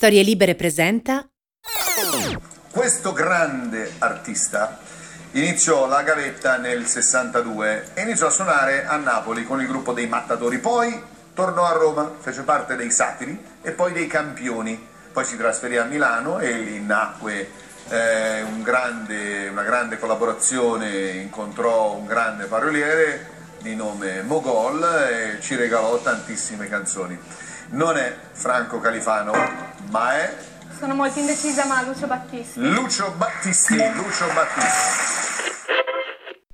Storie Libere presenta Questo grande artista iniziò la gavetta nel 62 e iniziò a suonare a Napoli con il gruppo dei Mattatori, poi tornò a Roma, fece parte dei Satiri e poi dei Campioni, poi si trasferì a Milano e lì nacque eh, un grande, una grande collaborazione, incontrò un grande paroliere di nome Mogol e ci regalò tantissime canzoni. Non è Franco Califano, ma è Sono molto indecisa, ma Lucio Battisti. Lucio Battisti. Lucio Battisti.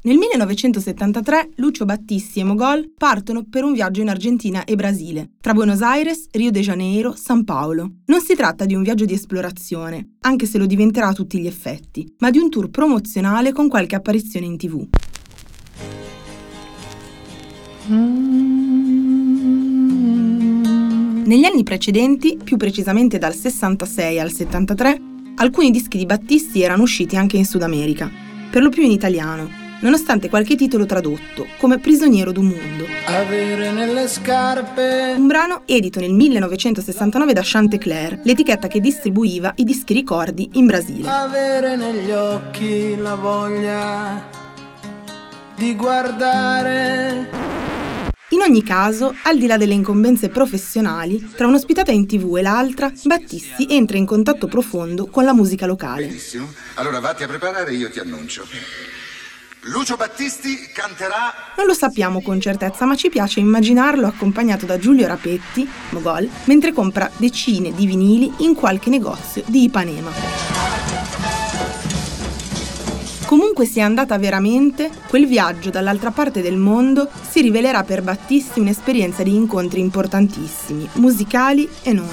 Nel 1973 Lucio Battisti e Mogol partono per un viaggio in Argentina e Brasile, tra Buenos Aires, Rio de Janeiro, San Paolo. Non si tratta di un viaggio di esplorazione, anche se lo diventerà a tutti gli effetti, ma di un tour promozionale con qualche apparizione in tv. Negli anni precedenti, più precisamente dal 66 al 73, alcuni dischi di Battisti erano usciti anche in Sud America, per lo più in italiano, nonostante qualche titolo tradotto, come Prigioniero d'un Mundo. Avere nelle scarpe Un brano edito nel 1969 da Chantecler, l'etichetta che distribuiva i dischi ricordi in Brasile. Avere negli occhi la voglia di guardare In ogni caso, al di là delle incombenze professionali, tra un'ospitata in tv e l'altra, Battisti entra in contatto profondo con la musica locale. Benissimo. Allora vatti a preparare e io ti annuncio. Lucio Battisti canterà Non lo sappiamo con certezza, ma ci piace immaginarlo accompagnato da Giulio Rapetti, Mogol, mentre compra decine di vinili in qualche negozio di Ipanema. Comunque sia andata veramente, quel viaggio dall'altra parte del mondo si rivelerà per Battisti un'esperienza di incontri importantissimi, musicali e non.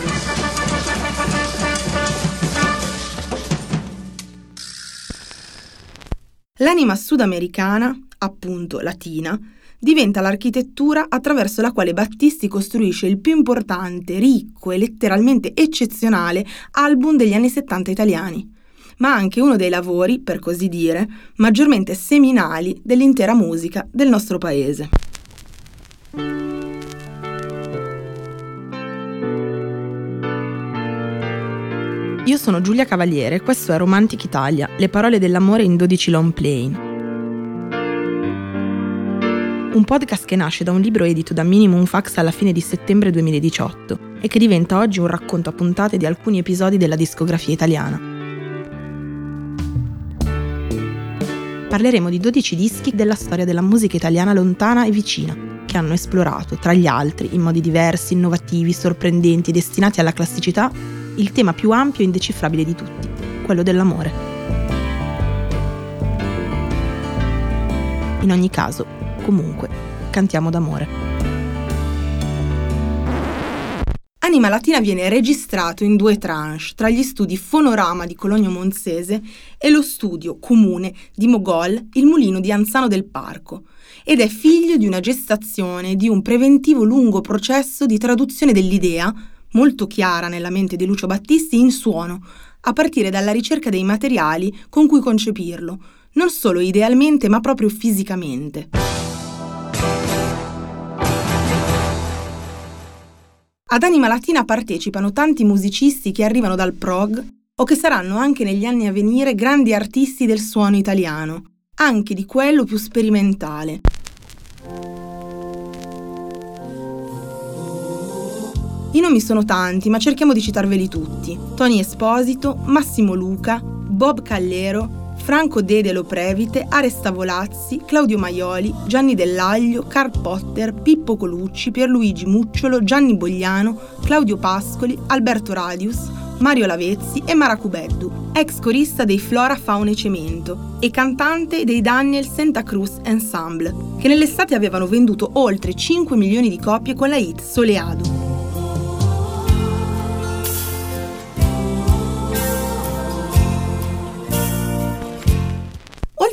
L'anima sudamericana, appunto latina, diventa l'architettura attraverso la quale Battisti costruisce il più importante, ricco e letteralmente eccezionale album degli anni 70 italiani, ma anche uno dei lavori, per così dire, maggiormente seminali dell'intera musica del nostro paese. Io sono Giulia Cavaliere, questo è Romantic Italia, le parole dell'amore in 12 long plane. Un podcast che nasce da un libro edito da Minimum Fax alla fine di settembre 2018 e che diventa oggi un racconto a puntate di alcuni episodi della discografia italiana. Parleremo di 12 dischi della storia della musica italiana lontana e vicina, che hanno esplorato, tra gli altri, in modi diversi, innovativi, sorprendenti destinati alla classicità, il tema più ampio e indecifrabile di tutti, quello dell'amore. In ogni caso, comunque, cantiamo d'amore. Anima Latina viene registrato in due tranche tra gli studi Fonorama di Cologno Monzese e lo studio comune di Mogol, il mulino di Anzano del Parco, ed è figlio di una gestazione di un preventivo lungo processo di traduzione dell'idea, molto chiara nella mente di Lucio Battisti, in suono, a partire dalla ricerca dei materiali con cui concepirlo, non solo idealmente ma proprio fisicamente. Ad Anima Latina partecipano tanti musicisti che arrivano dal prog o che saranno anche negli anni a venire grandi artisti del suono italiano, anche di quello più sperimentale. I nomi sono tanti, ma cerchiamo di citarveli tutti. Tony Esposito, Massimo Luca, Bob Callero, Franco Dedelo Previte, Aresta Volazzi, Claudio Maioli, Gianni Dell'Aglio, Carl Potter, Pippo Colucci, Pierluigi Mucciolo, Gianni Bogliano, Claudio Pascoli, Alberto Radius, Mario Lavezzi e Maracubeddu, ex corista dei Flora Fauna e Cemento e cantante dei Daniel Santa Cruz Ensemble, che nell'estate avevano venduto oltre 5 milioni di copie con la hit Soleado.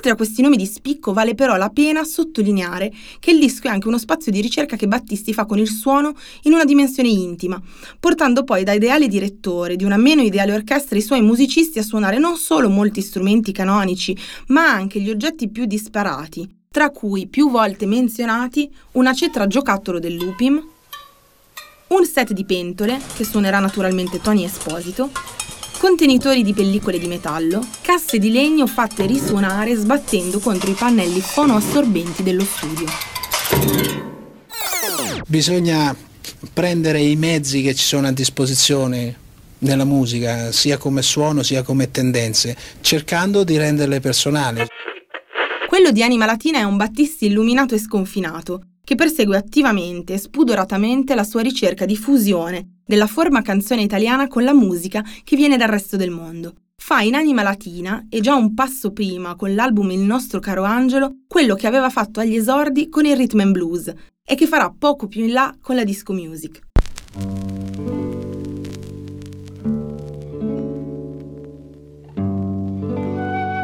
Oltre a questi nomi di spicco vale però la pena sottolineare che il disco è anche uno spazio di ricerca che Battisti fa con il suono in una dimensione intima, portando poi da ideale direttore di una meno ideale orchestra i suoi musicisti a suonare non solo molti strumenti canonici, ma anche gli oggetti più disparati, tra cui più volte menzionati una cetra giocattolo del Lupim, un set di pentole, che suonerà naturalmente Tony Esposito, contenitori di pellicole di metallo, casse di legno fatte risuonare sbattendo contro i pannelli fonoassorbenti dello studio. Bisogna prendere i mezzi che ci sono a disposizione nella musica, sia come suono sia come tendenze, cercando di renderle personali. Quello di Anima Latina è un Battisti illuminato e sconfinato, che persegue attivamente e spudoratamente la sua ricerca di fusione della forma canzone italiana con la musica che viene dal resto del mondo. Fa in Anima Latina, e già un passo prima con l'album Il nostro caro angelo, quello che aveva fatto agli esordi con il rhythm and blues e che farà poco più in là con la disco music.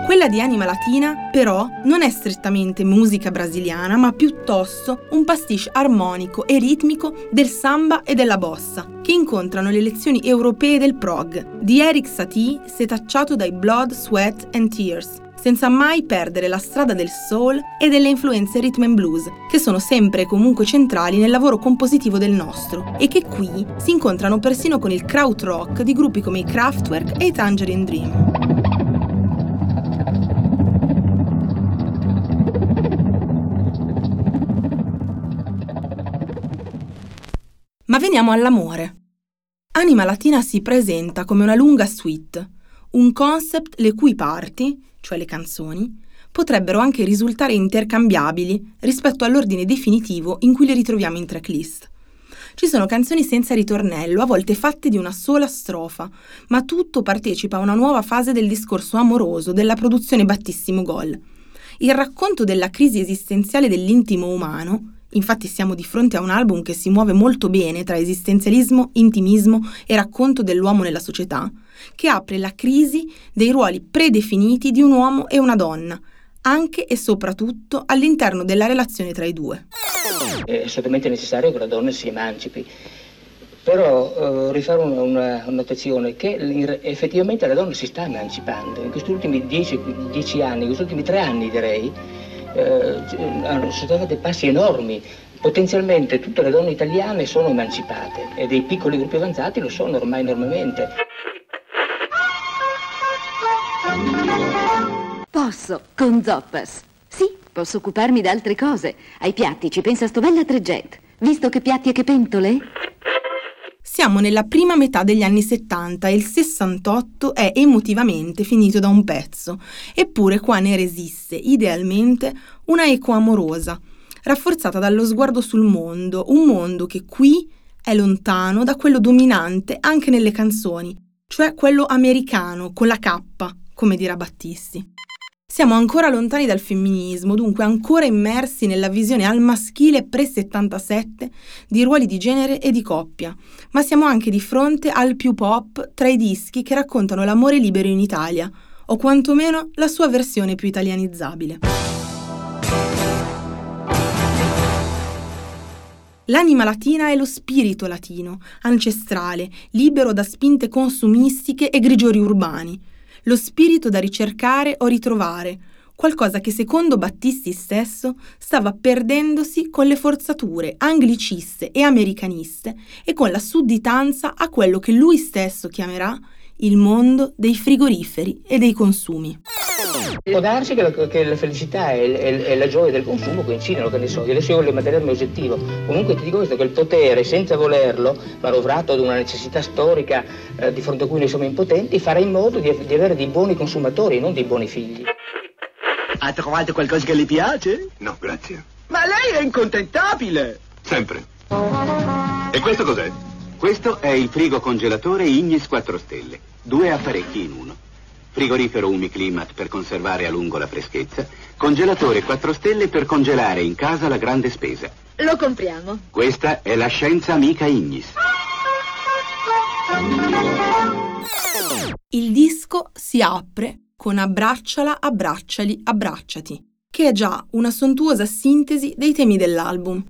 Quella di Anima Latina, però, non è strettamente musica brasiliana, ma piuttosto un pastiche armonico e ritmico del samba e della bossa, che incontrano le lezioni europee del prog, di Eric Satie setacciato dai Blood, Sweat and Tears, senza mai perdere la strada del soul e delle influenze rhythm and blues, che sono sempre e comunque centrali nel lavoro compositivo del nostro, e che qui si incontrano persino con il krautrock di gruppi come i Kraftwerk e i Tangerine Dream. Ma veniamo all'amore. Anima Latina si presenta come una lunga suite, un concept le cui parti, cioè le canzoni, potrebbero anche risultare intercambiabili rispetto all'ordine definitivo in cui le ritroviamo in tracklist. Ci sono canzoni senza ritornello, a volte fatte di una sola strofa, ma tutto partecipa a una nuova fase del discorso amoroso della produzione Battissimo Gol. Il racconto della crisi esistenziale dell'intimo umano, Infatti siamo di fronte a un album che si muove molto bene tra esistenzialismo, intimismo e racconto dell'uomo nella società, che apre la crisi dei ruoli predefiniti di un uomo e una donna, anche e soprattutto all'interno della relazione tra i due. È assolutamente necessario che la donna si emancipi, però eh, rifare una, una, notazione che effettivamente la donna si sta emancipando. In questi ultimi dieci, dieci anni, in questi ultimi tre anni direi, eh, sono stati dei passi enormi. Potenzialmente tutte le donne italiane sono emancipate e dei piccoli gruppi avanzati lo sono ormai enormemente. Posso, con Zoppas. Sì, posso occuparmi di altre cose. Ai piatti ci pensa Stovella Treget. Visto che piatti e che pentole? Siamo nella prima metà degli anni 70 e il 68 è emotivamente finito da un pezzo, eppure qua ne resiste, idealmente, una eco amorosa, rafforzata dallo sguardo sul mondo, un mondo che qui è lontano da quello dominante anche nelle canzoni, cioè quello americano con la K, come dirà Battisti. Siamo ancora lontani dal femminismo, dunque ancora immersi nella visione al maschile pre-77 di ruoli di genere e di coppia, ma siamo anche di fronte al più pop tra i dischi che raccontano l'amore libero in Italia, o quantomeno la sua versione più italianizzabile. L'anima latina è lo spirito latino, ancestrale, libero da spinte consumistiche e grigiori urbani lo spirito da ricercare o ritrovare, qualcosa che secondo Battisti stesso stava perdendosi con le forzature angliciste e americaniste e con la sudditanza a quello che lui stesso chiamerà il mondo dei frigoriferi e dei consumi. Può darsi che la, che la felicità e, e, e, la gioia del consumo coincidano, che ne so, io adesso io voglio mantenermi oggettivo. Comunque ti dico questo, che il potere, senza volerlo, manovrato ad una necessità storica eh, di fronte a cui noi siamo impotenti, farà in modo di, di avere dei buoni consumatori, non dei buoni figli. Ha trovato qualcosa che le piace? No, grazie. Ma lei è incontentabile! Sempre. E questo cos'è? Questo è il frigo congelatore Ignis 4 stelle. Due apparecchi in uno. Frigorifero Umiclimat per conservare a lungo la freschezza. Congelatore 4 stelle per congelare in casa la grande spesa. Lo compriamo. Questa è la scienza amica Ignis. Il disco si apre con Abbracciala, abbracciali, abbracciati, che è già una sontuosa sintesi dei temi dell'album.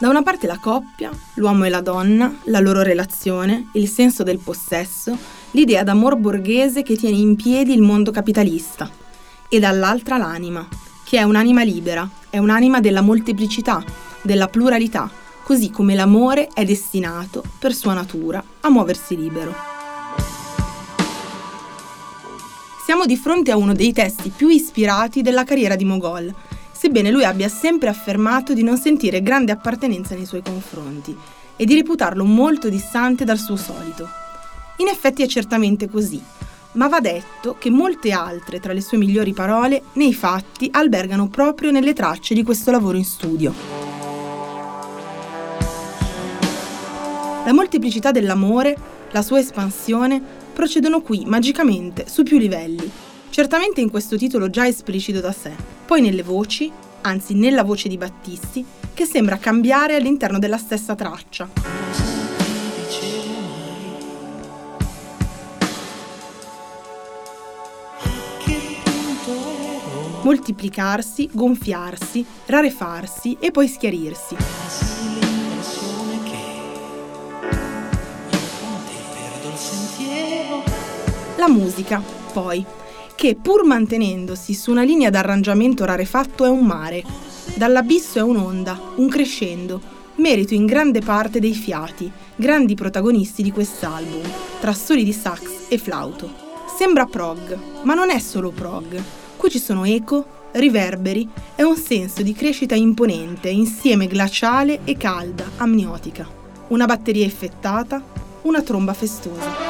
Da una parte la coppia, l'uomo e la donna, la loro relazione, il senso del possesso, l'idea d'amor borghese che tiene in piedi il mondo capitalista. E dall'altra l'anima, che è un'anima libera, è un'anima della molteplicità, della pluralità, così come l'amore è destinato, per sua natura, a muoversi libero. Siamo di fronte a uno dei testi più ispirati della carriera di Mogol, sebbene lui abbia sempre affermato di non sentire grande appartenenza nei suoi confronti e di reputarlo molto distante dal suo solito. In effetti è certamente così, ma va detto che molte altre tra le sue migliori parole, nei fatti, albergano proprio nelle tracce di questo lavoro in studio. La molteplicità dell'amore, la sua espansione, procedono qui magicamente su più livelli. Certamente in questo titolo già esplicito da sé, poi nelle voci, anzi nella voce di Battisti, che sembra cambiare all'interno della stessa traccia. moltiplicarsi, gonfiarsi, rarefarsi e poi schiarirsi. La musica, poi, che pur mantenendosi su una linea d'arrangiamento rarefatto è un mare, dall'abisso è un'onda, un crescendo, merito in grande parte dei fiati, grandi protagonisti di quest'album, tra soli di sax e flauto. Sembra prog, ma non è solo prog. Qui ci sono eco, riverberi e un senso di crescita imponente, insieme glaciale e calda, amniotica. Una batteria effettata, una tromba festosa.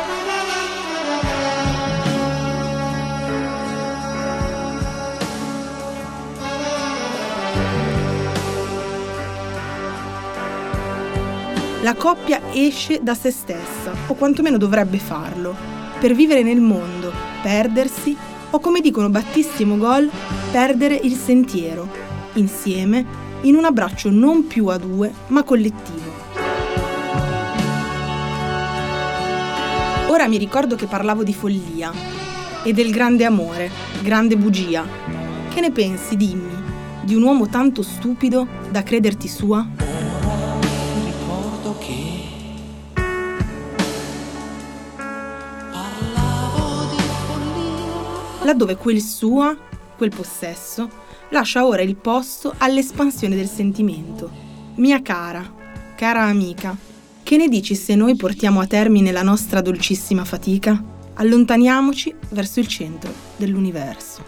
La coppia esce da se stessa, o quantomeno dovrebbe farlo, per vivere nel mondo, perdersi o come dicono Battisti e Mogol, perdere il sentiero, insieme, in un abbraccio non più a due, ma collettivo. Ora mi ricordo che parlavo di follia e del grande amore, grande bugia. Che ne pensi, dimmi, di un uomo tanto stupido da crederti sua? Laddove quel sua, quel possesso, lascia ora il posto all'espansione del sentimento. Mia cara, cara amica, che ne dici se noi portiamo a termine la nostra dolcissima fatica? Allontaniamoci verso il centro dell'universo.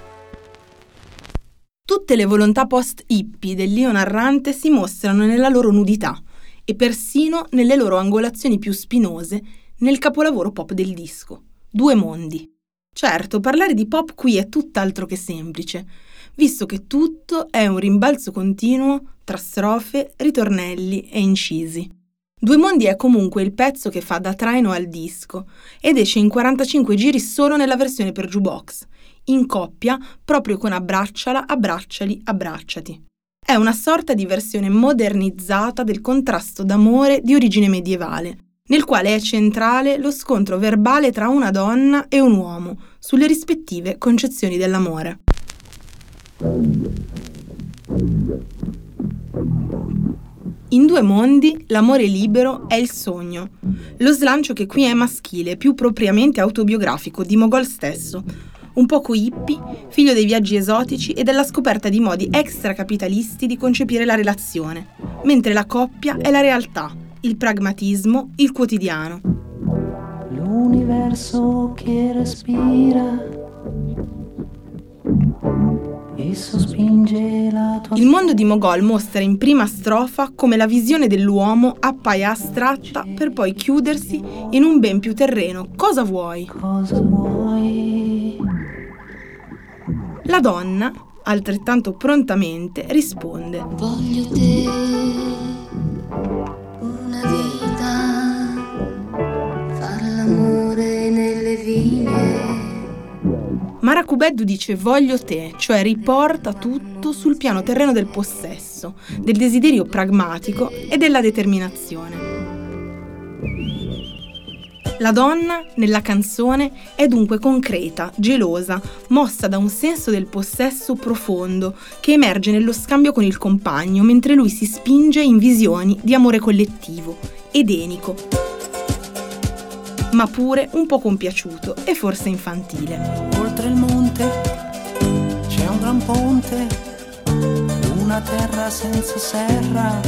Tutte le volontà post-hippie dell'io narrante si mostrano nella loro nudità e persino nelle loro angolazioni più spinose nel capolavoro pop del disco, Due mondi. Certo, parlare di pop qui è tutt'altro che semplice, visto che tutto è un rimbalzo continuo tra strofe, ritornelli e incisi. Due Mondi è comunque il pezzo che fa da traino al disco ed esce in 45 giri solo nella versione per jukebox, in coppia proprio con Abbracciala, Abbracciali, Abbracciati. È una sorta di versione modernizzata del contrasto d'amore di origine medievale, nel quale è centrale lo scontro verbale tra una donna e un uomo sulle rispettive concezioni dell'amore. In due mondi l'amore libero è il sogno, lo slancio che qui è maschile, più propriamente autobiografico di Mogol stesso, un poco hippie, figlio dei viaggi esotici e della scoperta di modi extracapitalisti di concepire la relazione, mentre la coppia è la realtà, il pragmatismo, il quotidiano. L'universo che respira il mondo di Mogol mostra in prima strofa come la visione dell'uomo appaia astratta per poi chiudersi in un ben più terreno. Cosa vuoi? Cosa vuoi? La donna, altrettanto prontamente, risponde. Voglio te. Maracubeddu dice voglio te, cioè riporta tutto sul piano terreno del possesso, del desiderio pragmatico e della determinazione. La donna, nella canzone, è dunque concreta, gelosa, mossa da un senso del possesso profondo che emerge nello scambio con il compagno mentre lui si spinge in visioni di amore collettivo, edenico ma pure un po' compiaciuto e forse infantile. Monte c'è un gran ponte, un una terra senza serra,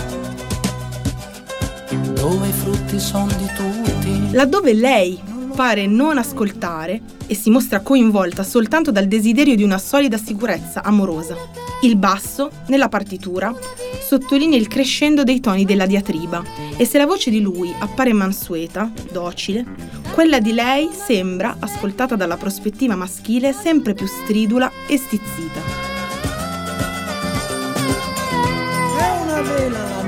dove i frutti sono di tutti. Laddove lei pare non ascoltare e si mostra coinvolta soltanto dal desiderio di una solida sicurezza amorosa. Il basso, nella partitura, sottolinea il crescendo dei toni della diatriba e se la voce di lui appare mansueta, docile, quella di lei sembra, ascoltata dalla prospettiva maschile, sempre più stridula e stizzita. È una vela.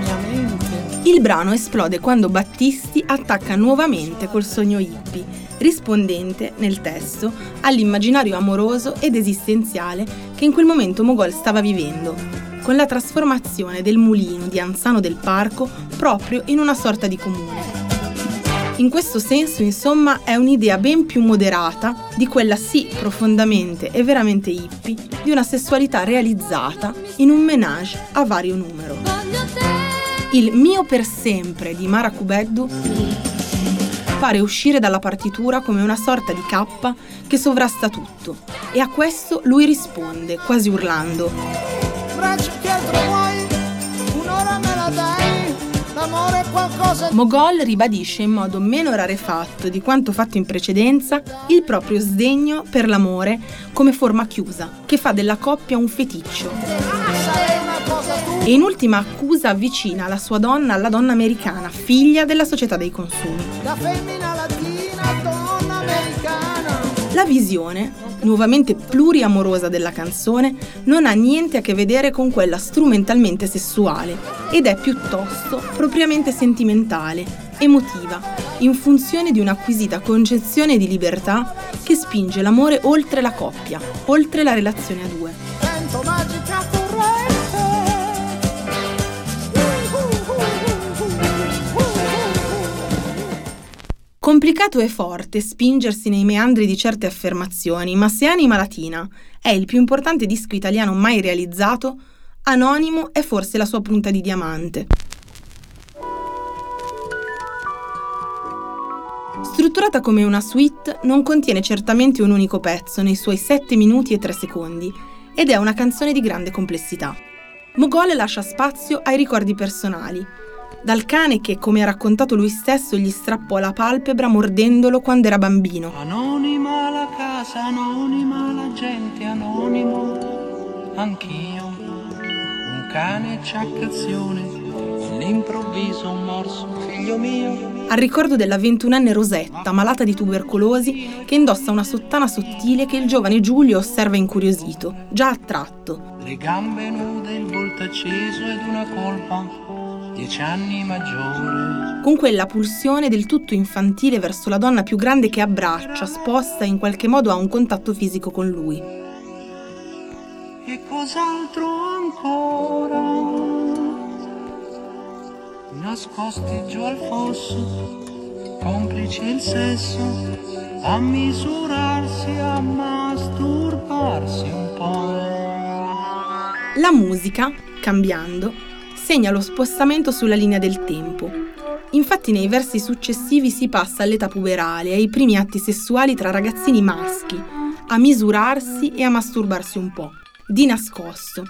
Il brano esplode quando Battisti attacca nuovamente col sogno hippie, rispondente, nel testo, all'immaginario amoroso ed esistenziale che in quel momento Mogol stava vivendo, con la trasformazione del mulino di Anzano del Parco proprio in una sorta di comune. In questo senso, insomma, è un'idea ben più moderata di quella sì profondamente e veramente hippie di una sessualità realizzata in un menage a vario numero. Il mio per sempre di Mara Kubeddu pare uscire dalla partitura come una sorta di cappa che sovrasta tutto e a questo lui risponde, quasi urlando. Mogol ribadisce in modo meno rarefatto di quanto fatto in precedenza il proprio sdegno per l'amore come forma chiusa, che fa della coppia un feticcio. E in ultima accusa avvicina la sua donna alla donna americana, figlia della società dei consumi. Da femmina latina, donna americana. La visione, nuovamente pluriamorosa della canzone, non ha niente a che vedere con quella strumentalmente sessuale ed è piuttosto propriamente sentimentale, emotiva, in funzione di un'acquisita concezione di libertà che spinge l'amore oltre la coppia, oltre la relazione a due. Complicato e forte spingersi nei meandri di certe affermazioni, ma se Anima Latina è il più importante disco italiano mai realizzato, Anonimo è forse la sua punta di diamante. Strutturata come una suite, non contiene certamente un unico pezzo nei suoi 7 minuti e 3 secondi ed è una canzone di grande complessità. Mogol lascia spazio ai ricordi personali, dal cane che, come ha raccontato lui stesso, gli strappò la palpebra mordendolo quando era bambino, Anonima la casa, anonima la gente, anonimo anch'io. Un cane ciaccazione, all'improvviso un morso, figlio mio. al ricordo della 21enne Rosetta, malata di tubercolosi, che indossa una sottana sottile che il giovane Giulio osserva incuriosito, già attratto. Le gambe nude, il volto acceso ed una colpa, dieci anni maggiore. con quella pulsione del tutto infantile verso la donna più grande che abbraccia, sposta in qualche modo a un contatto fisico con lui. E cos'altro ancora? Nascosti giù al fosso, complice il sesso, a misurarsi, a masturbarsi un po'. La musica, cambiando, segna lo spostamento sulla linea del tempo. Infatti nei versi successivi si passa all'età puberale, ai primi atti sessuali tra ragazzini maschi, a misurarsi e a masturbarsi un po', di nascosto.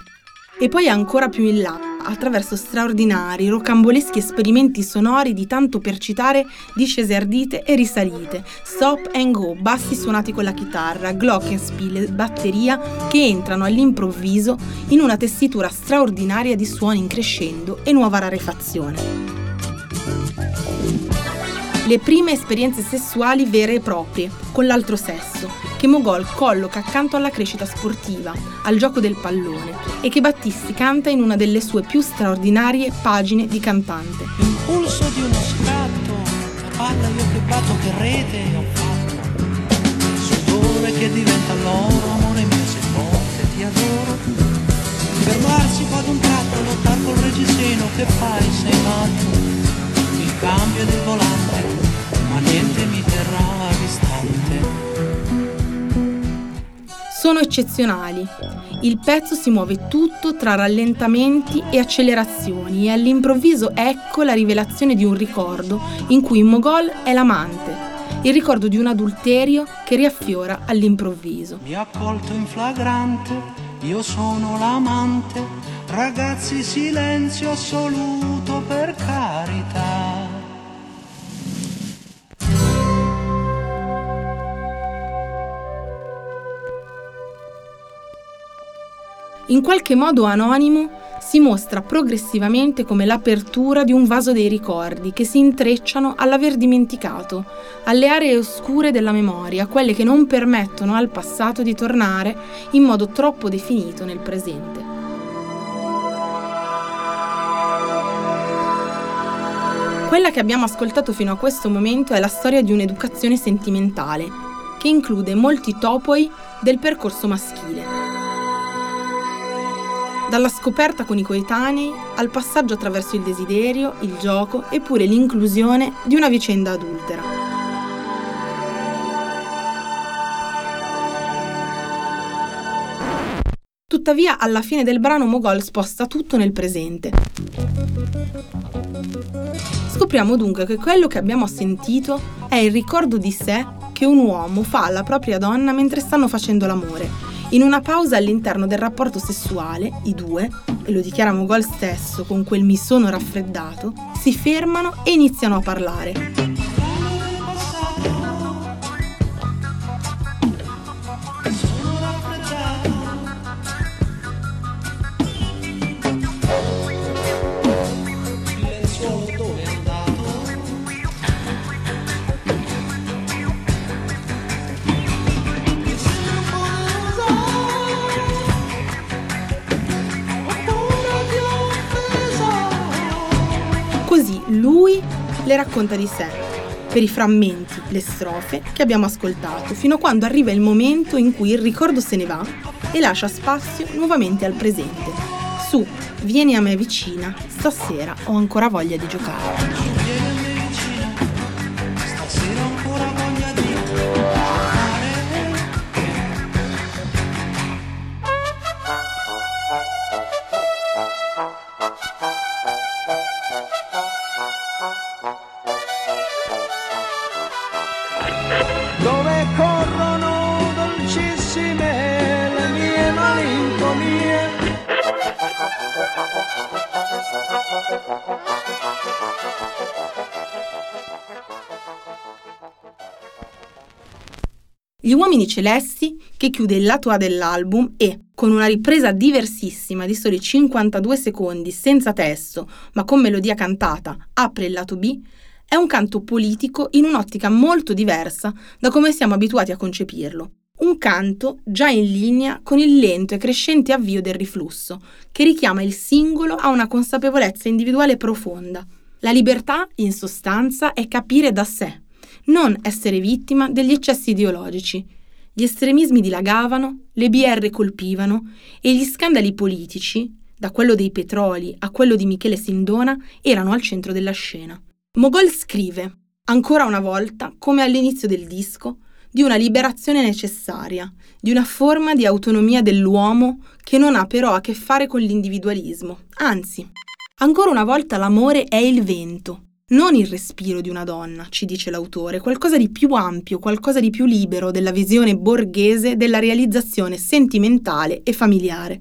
E poi ancora più in là, attraverso straordinari, rocamboleschi esperimenti sonori di tanto per citare discese ardite e risalite, stop and go, bassi suonati con la chitarra, glockenspiel, batteria che entrano all'improvviso in una tessitura straordinaria di suoni in crescendo e nuova rarefazione. Le prime esperienze sessuali vere e proprie, con l'altro sesso, che Mogol colloca accanto alla crescita sportiva, al gioco del pallone, e che Battisti canta in una delle sue più straordinarie pagine di cantante. Impulso di uno scatto, la palla io che batto che rete ho fatto. Sudore che diventa l'oro, amore mio se forte ti adoro. Fermarsi poi ad un tratto, lottare col reggiseno, che fai, sei matto. Il cambio del volante, ma niente mi terrà distante. Sono eccezionali. Il pezzo si muove tutto tra rallentamenti e accelerazioni e all'improvviso ecco la rivelazione di un ricordo in cui Mogol è l'amante, il ricordo di un adulterio che riaffiora all'improvviso. Mi ha colto in flagrante, io sono l'amante, Ragazzi, silenzio assoluto per carità. In qualche modo anonimo si mostra progressivamente come l'apertura di un vaso dei ricordi che si intrecciano all'aver dimenticato, alle aree oscure della memoria, quelle che non permettono al passato di tornare in modo troppo definito nel presente. Quella che abbiamo ascoltato fino a questo momento è la storia di un'educazione sentimentale, che include molti topoi del percorso maschile dalla scoperta con i coetanei al passaggio attraverso il desiderio, il gioco eppure l'inclusione di una vicenda adultera. Tuttavia, alla fine del brano Mogol sposta tutto nel presente. Scopriamo dunque che quello che abbiamo sentito è il ricordo di sé che un uomo fa alla propria donna mentre stanno facendo l'amore in una pausa all'interno del rapporto sessuale, i due, e lo dichiara Mogol stesso con quel mi sono raffreddato, si fermano e iniziano a parlare. Racconta di sé, per i frammenti, le strofe che abbiamo ascoltato, fino a quando arriva il momento in cui il ricordo se ne va e lascia spazio nuovamente al presente. Su, vieni a me vicina, stasera ho ancora voglia di giocare. Gli uomini celesti, che chiude il lato A dell'album e, con una ripresa diversissima di soli 52 secondi senza testo, ma con melodia cantata, apre il lato B, è un canto politico in un'ottica molto diversa da come siamo abituati a concepirlo. Un canto già in linea con il lento e crescente avvio del riflusso, che richiama il singolo a una consapevolezza individuale profonda. La libertà, in sostanza, è capire da sé, non essere vittima degli eccessi ideologici. Gli estremismi dilagavano, le BR colpivano e gli scandali politici, da quello dei petroli a quello di Michele Sindona, erano al centro della scena. Mogol scrive, ancora una volta, come all'inizio del disco, di una liberazione necessaria, di una forma di autonomia dell'uomo che non ha però a che fare con l'individualismo. Anzi, ancora una volta l'amore è il vento, non il respiro di una donna, ci dice l'autore, qualcosa di più ampio, qualcosa di più libero della visione borghese della realizzazione sentimentale e familiare.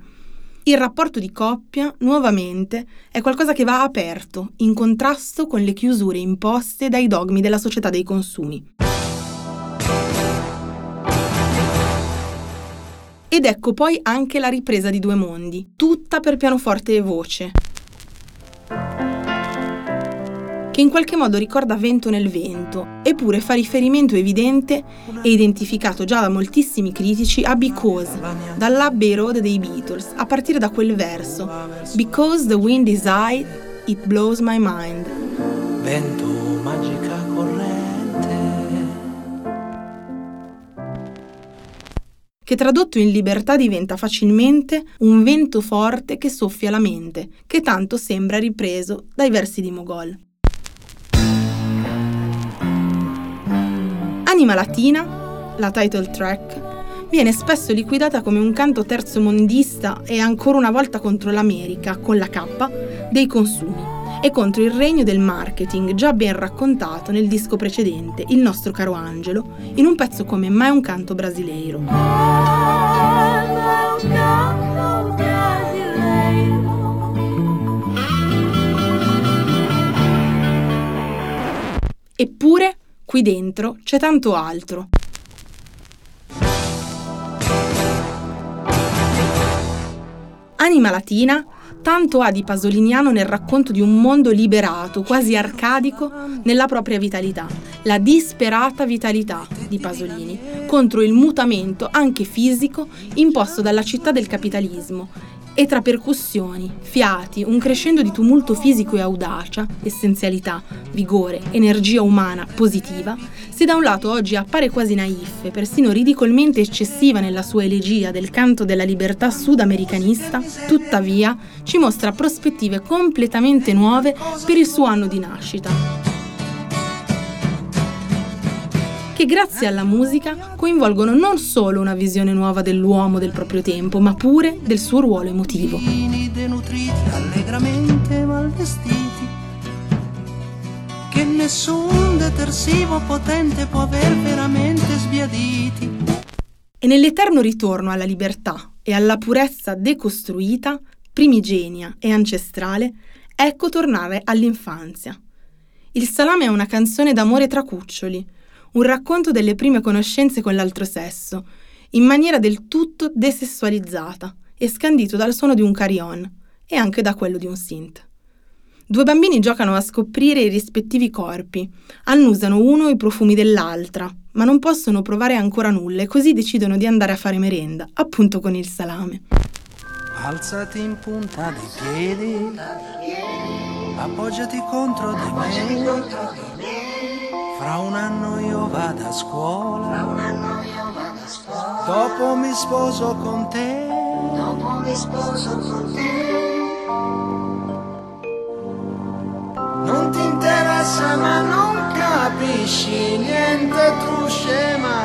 Il rapporto di coppia, nuovamente, è qualcosa che va aperto, in contrasto con le chiusure imposte dai dogmi della società dei consumi. Ed ecco poi anche la ripresa di Due Mondi, tutta per pianoforte e voce, che in qualche modo ricorda Vento nel vento, eppure fa riferimento evidente e identificato già da moltissimi critici a Because, dall'Abbey Road dei Beatles, a partire da quel verso Because the wind is high, it blows my mind. Vento, magica corrente. Che tradotto in libertà diventa facilmente un vento forte che soffia la mente, che tanto sembra ripreso dai versi di Mogol. Anima Latina, la title track, viene spesso liquidata come un canto terzomondista e ancora una volta contro l'America, con la K, dei consumi e contro il regno del marketing già ben raccontato nel disco precedente, Il nostro caro Angelo, in un pezzo come Mai un canto brasileiro. Eppure qui dentro c'è tanto altro. Anima Latina tanto ha di pasoliniano nel racconto di un mondo liberato, quasi arcadico, nella propria vitalità, la disperata vitalità di Pasolini, contro il mutamento anche fisico imposto dalla città del capitalismo e tra percussioni, fiati, un crescendo di tumulto fisico e audacia, essenzialità, vigore, energia umana positiva, se da un lato oggi appare quasi naif e persino ridicolmente eccessiva nella sua elegia del canto della libertà sudamericanista, tuttavia ci mostra prospettive completamente nuove per il suo anno di nascita. Che grazie alla musica coinvolgono non solo una visione nuova dell'uomo del proprio tempo, ma pure del suo ruolo emotivo. denutriti, allegramente malvestiti, che nessun detersivo potente può aver veramente sbiaditi. E nell'eterno ritorno alla libertà e alla purezza decostruita, primigenia e ancestrale, ecco tornare all'infanzia. Il salame è una canzone d'amore tra cuccioli, un racconto delle prime conoscenze con l'altro sesso, in maniera del tutto desessualizzata e scandito dal suono di un carillon e anche da quello di un synth. Due bambini giocano a scoprire i rispettivi corpi, annusano uno i profumi dell'altra, ma non possono provare ancora nulla e così decidono di andare a fare merenda, appunto con il salame. Alzati in punta di piedi, appoggiati contro di me. Fra un anno io vado a scuola. Dopo mi sposo con te. Dopo mi sposo con te. Non ti interessa ma non capisci niente tu scema.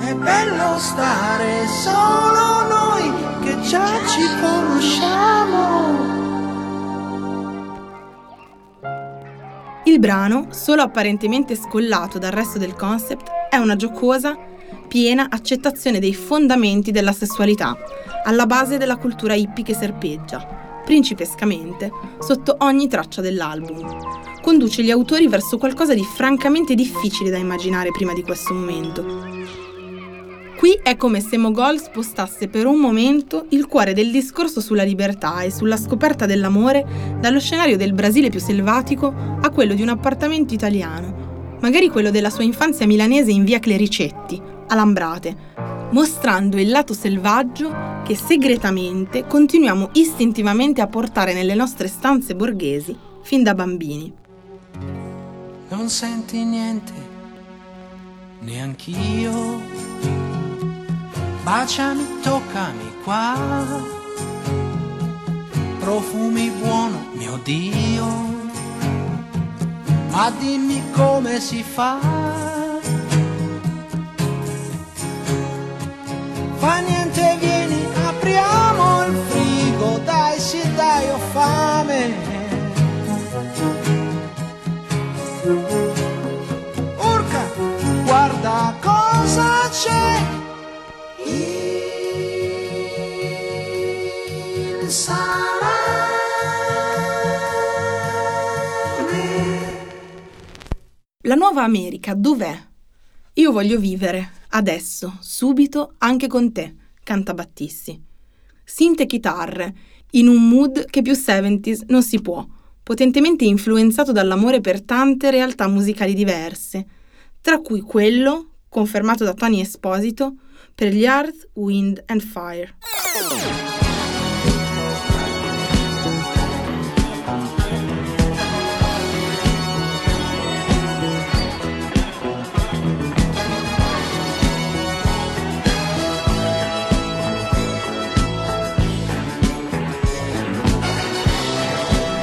È bello stare solo noi che già ci Il brano, solo apparentemente scollato dal resto del concept, è una giocosa, piena accettazione dei fondamenti della sessualità, alla base della cultura hippie che serpeggia, principescamente, sotto ogni traccia dell'album. Conduce gli autori verso qualcosa di francamente difficile da immaginare prima di questo momento. Qui è come se Mogol spostasse per un momento il cuore del discorso sulla libertà e sulla scoperta dell'amore dallo scenario del Brasile più selvatico a quello di un appartamento italiano, magari quello della sua infanzia milanese in via Clericetti, a Lambrate, mostrando il lato selvaggio che segretamente continuiamo istintivamente a portare nelle nostre stanze borghesi fin da bambini. Non senti niente, neanch'io. Baciami, toccami qua. Profumi buono, mio Dio. Ma dimmi come si fa. La nuova America dov'è? Io voglio vivere, adesso, subito, anche con te, canta Battisti. Sinte chitarre, in un mood che più 70s non si può, potentemente influenzato dall'amore per tante realtà musicali diverse, tra cui quello, confermato da Tony Esposito, per gli Earth, Wind and Fire.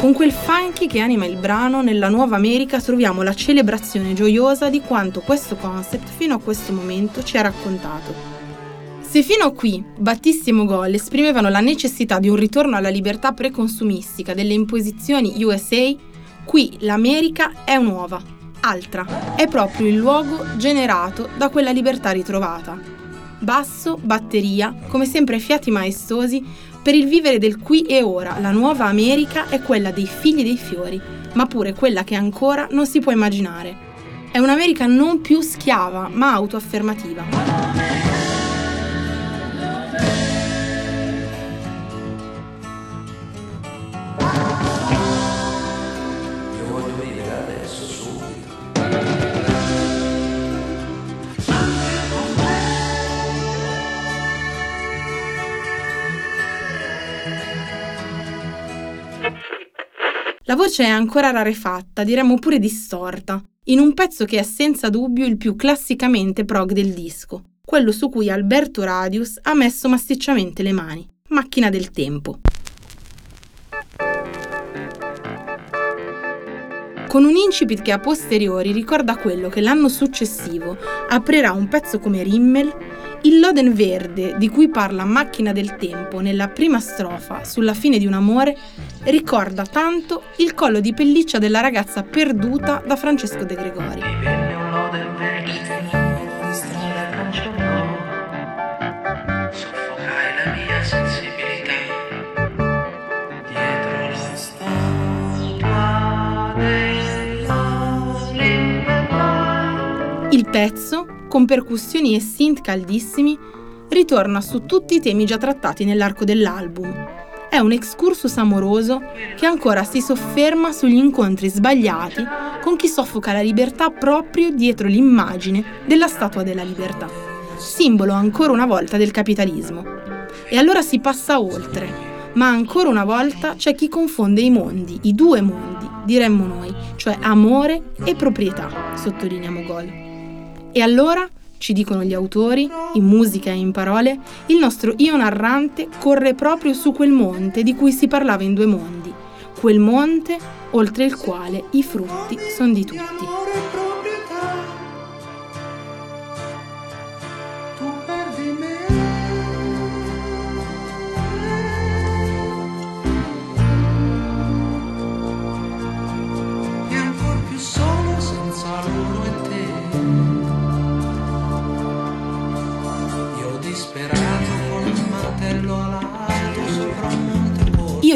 Con quel funky che anima il brano, nella Nuova America troviamo la celebrazione gioiosa di quanto questo concept fino a questo momento ci ha raccontato. Se fino a qui Battisti e Mogol esprimevano la necessità di un ritorno alla libertà preconsumistica delle imposizioni USA, qui l'America è nuova, altra, è proprio il luogo generato da quella libertà ritrovata. Basso, batteria, come sempre fiati maestosi, per il vivere del qui e ora, la nuova America è quella dei figli dei fiori, ma pure quella che ancora non si può immaginare. È un'America non più schiava, ma autoaffermativa. La voce è ancora rarefatta, diremmo pure distorta, in un pezzo che è senza dubbio il più classicamente prog del disco, quello su cui Alberto Radius ha messo massicciamente le mani, Macchina del tempo. Con un incipit che a posteriori ricorda quello che l'anno successivo aprirà un pezzo come Rimmel, il Loden verde di cui parla Macchina del Tempo nella prima strofa sulla fine di un amore ricorda tanto il collo di pelliccia della ragazza perduta da Francesco De Gregori. Il pezzo, con percussioni e synth caldissimi, ritorna su tutti i temi già trattati nell'arco dell'album. È un excursus amoroso che ancora si sofferma sugli incontri sbagliati con chi soffoca la libertà proprio dietro l'immagine della Statua della Libertà, simbolo ancora una volta del capitalismo. E allora si passa oltre, ma ancora una volta c'è chi confonde i mondi, i due mondi, diremmo noi, cioè amore e proprietà, sottolinea Mogol. E allora, ci dicono gli autori, in musica e in parole, il nostro io narrante corre proprio su quel monte di cui si parlava in due mondi, quel monte oltre il quale i frutti sono di tutti.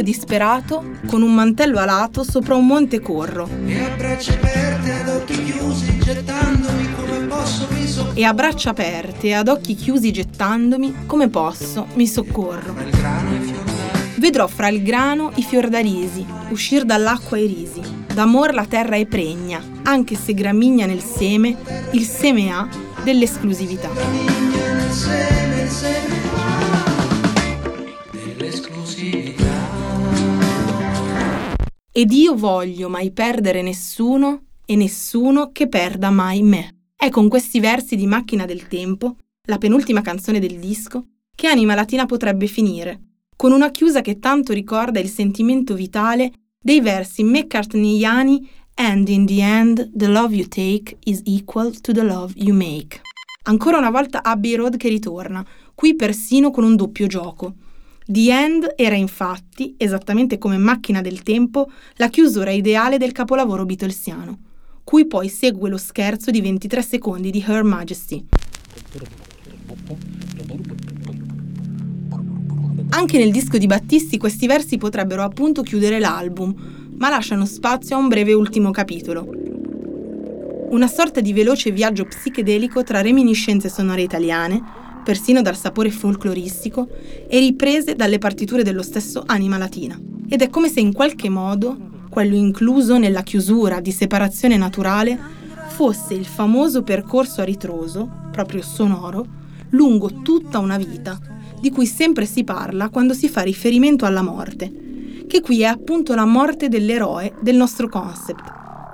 Disperato, con un mantello alato, sopra un monte corro. E a braccia aperte ad occhi chiusi gettandomi come posso mi soccorro. E a braccia aperte, ad occhi chiusi gettandomi, come posso, mi soccorro. Vedrò fra il grano i fiordalisi, uscir dall'acqua i risi. D'amor la terra è pregna, anche se gramigna nel seme, il seme ha dell'esclusività. Ed io voglio mai perdere nessuno e nessuno che perda mai me. È con questi versi di Macchina del Tempo, la penultima canzone del disco, che Anima Latina potrebbe finire, con una chiusa che tanto ricorda il sentimento vitale dei versi McCartneyiani And in the end, the love you take is equal to the love you make. Ancora una volta Abbey Road che ritorna, qui persino con un doppio gioco. The End era infatti, esattamente come Macchina del Tempo, la chiusura ideale del capolavoro beatlesiano, cui poi segue lo scherzo di 23 secondi di Her Majesty. Anche nel disco di Battisti questi versi potrebbero appunto chiudere l'album, ma lasciano spazio a un breve ultimo capitolo. Una sorta di veloce viaggio psichedelico tra reminiscenze sonore italiane, persino dal sapore folcloristico, e riprese dalle partiture dello stesso Anima Latina. Ed è come se in qualche modo, quello incluso nella chiusura di separazione naturale, fosse il famoso percorso a ritroso, proprio sonoro, lungo tutta una vita, di cui sempre si parla quando si fa riferimento alla morte, che qui è appunto la morte dell'eroe del nostro concept,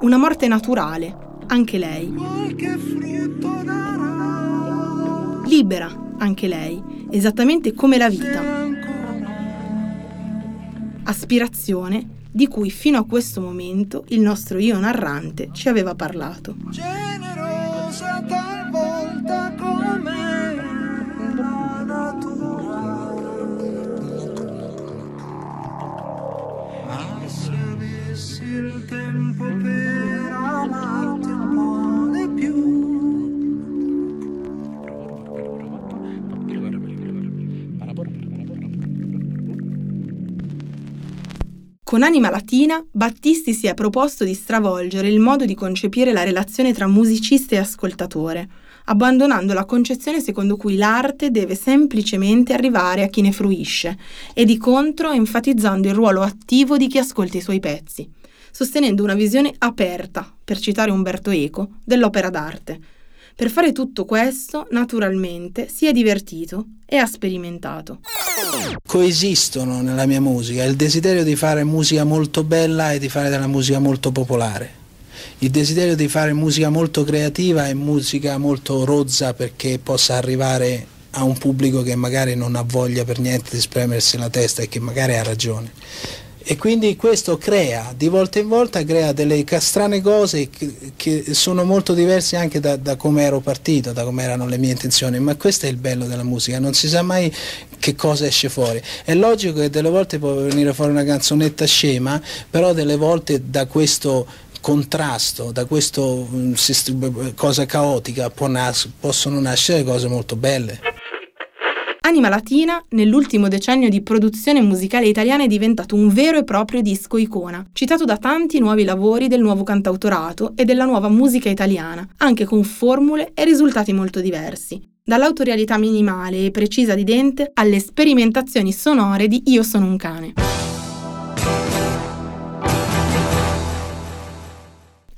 una morte naturale, anche lei. Libera, anche lei, esattamente come la vita. Aspirazione di cui fino a questo momento il nostro io narrante ci aveva parlato. Generosa Con Anima Latina, Battisti si è proposto di stravolgere il modo di concepire la relazione tra musicista e ascoltatore, abbandonando la concezione secondo cui l'arte deve semplicemente arrivare a chi ne fruisce e di contro enfatizzando il ruolo attivo di chi ascolta i suoi pezzi, sostenendo una visione aperta, per citare Umberto Eco, dell'opera d'arte. Per fare tutto questo, naturalmente, si è divertito e ha sperimentato. Coesistono nella mia musica il desiderio di fare musica molto bella e di fare della musica molto popolare il desiderio di fare musica molto creativa e musica molto rozza perché possa arrivare a un pubblico che magari non ha voglia per niente di spremersi la testa e che magari ha ragione. E quindi questo crea, di volta in volta, crea delle strane cose che, sono molto diverse anche da, da come ero partito, da come erano le mie intenzioni, ma questo è il bello della musica, non si sa mai che cosa esce fuori. È logico che delle volte può venire fuori una canzonetta scema, però delle volte da questo contrasto, da questa mm, cosa caotica nas- possono nascere cose molto belle. Anima Latina, nell'ultimo decennio di produzione musicale italiana, è diventato un vero e proprio disco icona, citato da tanti nuovi lavori del nuovo cantautorato e della nuova musica italiana, anche con formule e risultati molto diversi. Dall'autorialità minimale e precisa di Dente alle sperimentazioni sonore di Io sono un cane.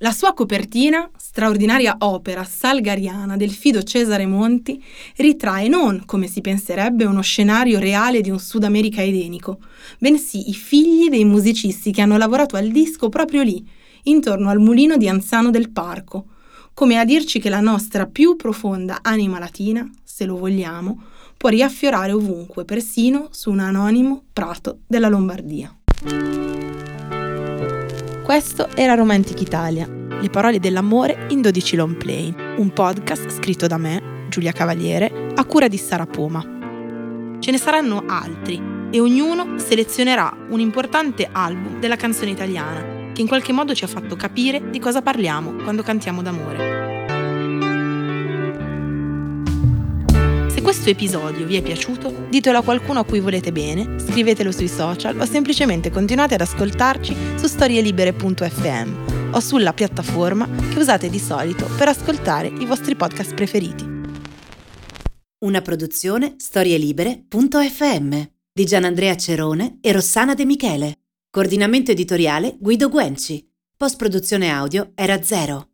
La sua copertina, straordinaria opera salgariana del fido Cesare Monti, ritrae non, come si penserebbe, uno scenario reale di un Sud America edenico, bensì i figli dei musicisti che hanno lavorato al disco proprio lì, intorno al mulino di Anzano del Parco, come a dirci che la nostra più profonda anima latina, se lo vogliamo, può riaffiorare ovunque, persino su un anonimo prato della Lombardia. Questo era Romantic Italia, le parole dell'amore in 12 long play, un podcast scritto da me, Giulia Cavaliere, a cura di Sara Poma. Ce ne saranno altri e ognuno selezionerà un importante album della canzone italiana che in qualche modo ci ha fatto capire di cosa parliamo quando cantiamo d'amore. Questo episodio vi è piaciuto, ditelo a qualcuno a cui volete bene, scrivetelo sui social o semplicemente continuate ad ascoltarci su storielibere.fm o sulla piattaforma che usate di solito per ascoltare i vostri podcast preferiti. Una produzione storielibere.fm di Gianandrea Cerone e Rossana De Michele. Coordinamento editoriale Guido Guenci. Post produzione audio era zero.